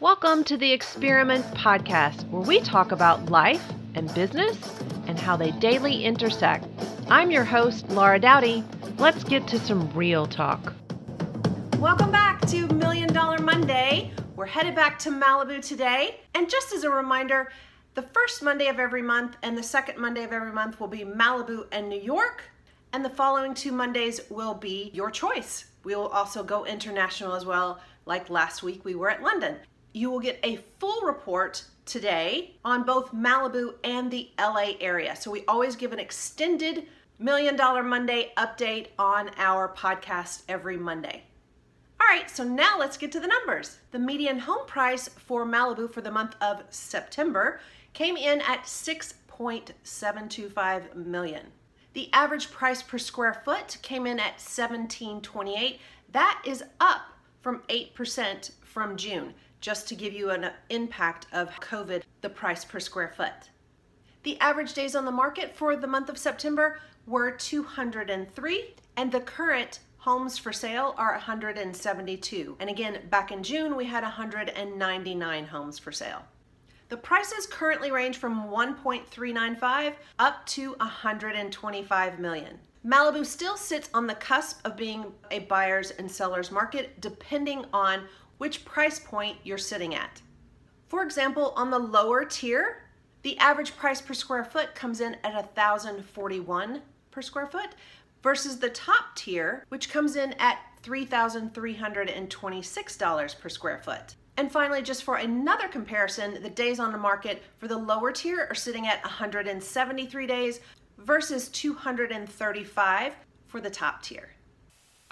Welcome to the Experiment Podcast, where we talk about life and business and how they daily intersect. I'm your host, Laura Doughty. Let's get to some real talk. Welcome back to Million Dollar Monday. We're headed back to Malibu today. And just as a reminder, the first Monday of every month and the second Monday of every month will be Malibu and New York. And the following two Mondays will be your choice. We will also go international as well, like last week we were at London you will get a full report today on both Malibu and the LA area. So we always give an extended Million Dollar Monday update on our podcast every Monday. All right, so now let's get to the numbers. The median home price for Malibu for the month of September came in at 6.725 million. The average price per square foot came in at 1728. That is up from 8% from June just to give you an impact of COVID, the price per square foot. The average days on the market for the month of September were 203, and the current homes for sale are 172. And again, back in June, we had 199 homes for sale. The prices currently range from 1.395 up to 125 million. Malibu still sits on the cusp of being a buyer's and seller's market depending on which price point you're sitting at. For example, on the lower tier, the average price per square foot comes in at 1041 per square foot versus the top tier, which comes in at $3,326 per square foot. And finally, just for another comparison, the days on the market for the lower tier are sitting at 173 days versus 235 for the top tier.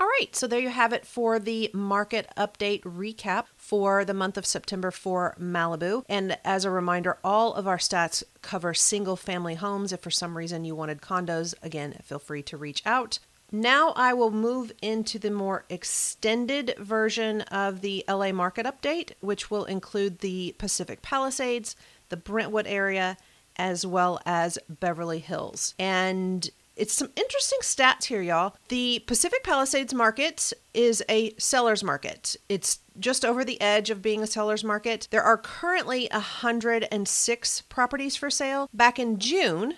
All right, so there you have it for the market update recap for the month of September for Malibu. And as a reminder, all of our stats cover single family homes. If for some reason you wanted condos, again, feel free to reach out. Now I will move into the more extended version of the LA market update, which will include the Pacific Palisades, the Brentwood area, as well as Beverly Hills. And it's some interesting stats here, y'all. The Pacific Palisades market is a seller's market. It's just over the edge of being a seller's market. There are currently 106 properties for sale. Back in June,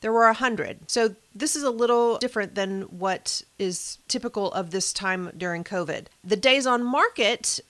there were 100. So this is a little different than what is typical of this time during COVID. The days on market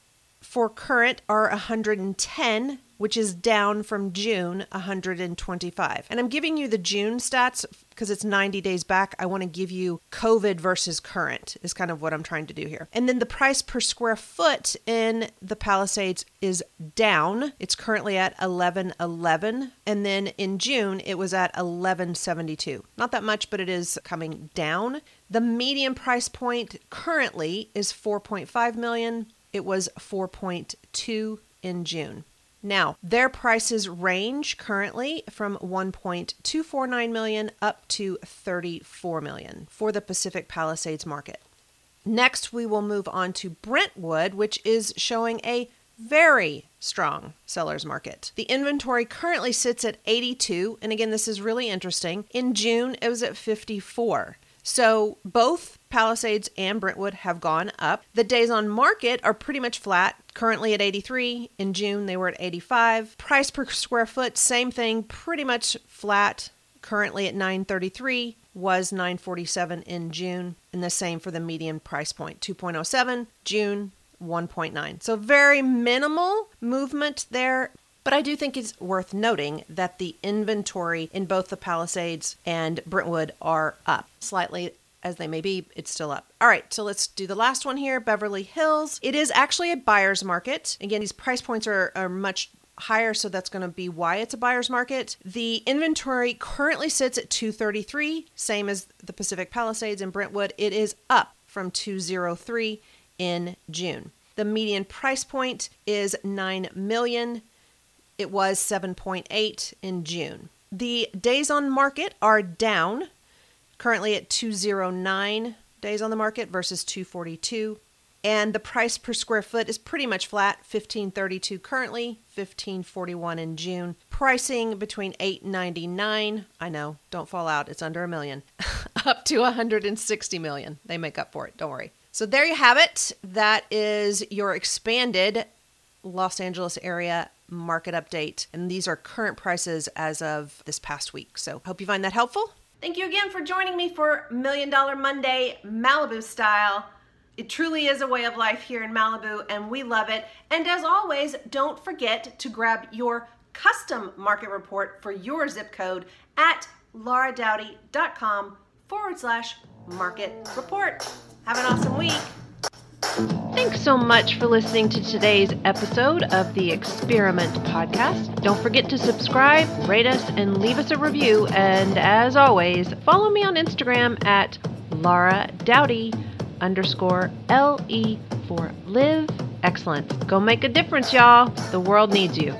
for current are 110 which is down from June 125. And I'm giving you the June stats because it's 90 days back. I want to give you COVID versus current, is kind of what I'm trying to do here. And then the price per square foot in the Palisades is down. It's currently at 1111 and then in June it was at 1172. Not that much, but it is coming down. The median price point currently is 4.5 million. It was 4.2 in June. Now, their prices range currently from 1.249 million up to 34 million for the Pacific Palisades market. Next, we will move on to Brentwood, which is showing a very strong seller's market. The inventory currently sits at 82, and again, this is really interesting. In June, it was at 54. So both Palisades and Brentwood have gone up. The days on market are pretty much flat, currently at 83. In June, they were at 85. Price per square foot, same thing, pretty much flat, currently at 933 was 947 in June and the same for the median price point 2.07 June 1.9 so very minimal movement there but I do think it's worth noting that the inventory in both the Palisades and Brentwood are up slightly as they may be, it's still up. All right, so let's do the last one here Beverly Hills. It is actually a buyer's market. Again, these price points are, are much higher, so that's going to be why it's a buyer's market. The inventory currently sits at 233, same as the Pacific Palisades and Brentwood. It is up from 203 in June. The median price point is 9 million it was 7.8 in June. The days on market are down, currently at 209 days on the market versus 242. And the price per square foot is pretty much flat, 1532 currently, 1541 in June. Pricing between 899, I know, don't fall out, it's under a million, up to 160 million. They make up for it, don't worry. So there you have it. That is your expanded Los Angeles area market update. And these are current prices as of this past week. So hope you find that helpful. Thank you again for joining me for Million Dollar Monday Malibu style. It truly is a way of life here in Malibu, and we love it. And as always, don't forget to grab your custom market report for your zip code at lauradoughty.com forward slash market report. Have an awesome week. Thanks so much for listening to today's episode of the Experiment Podcast. Don't forget to subscribe, rate us, and leave us a review. And as always, follow me on Instagram at Laura Doughty underscore LE for live excellence. Go make a difference, y'all. The world needs you.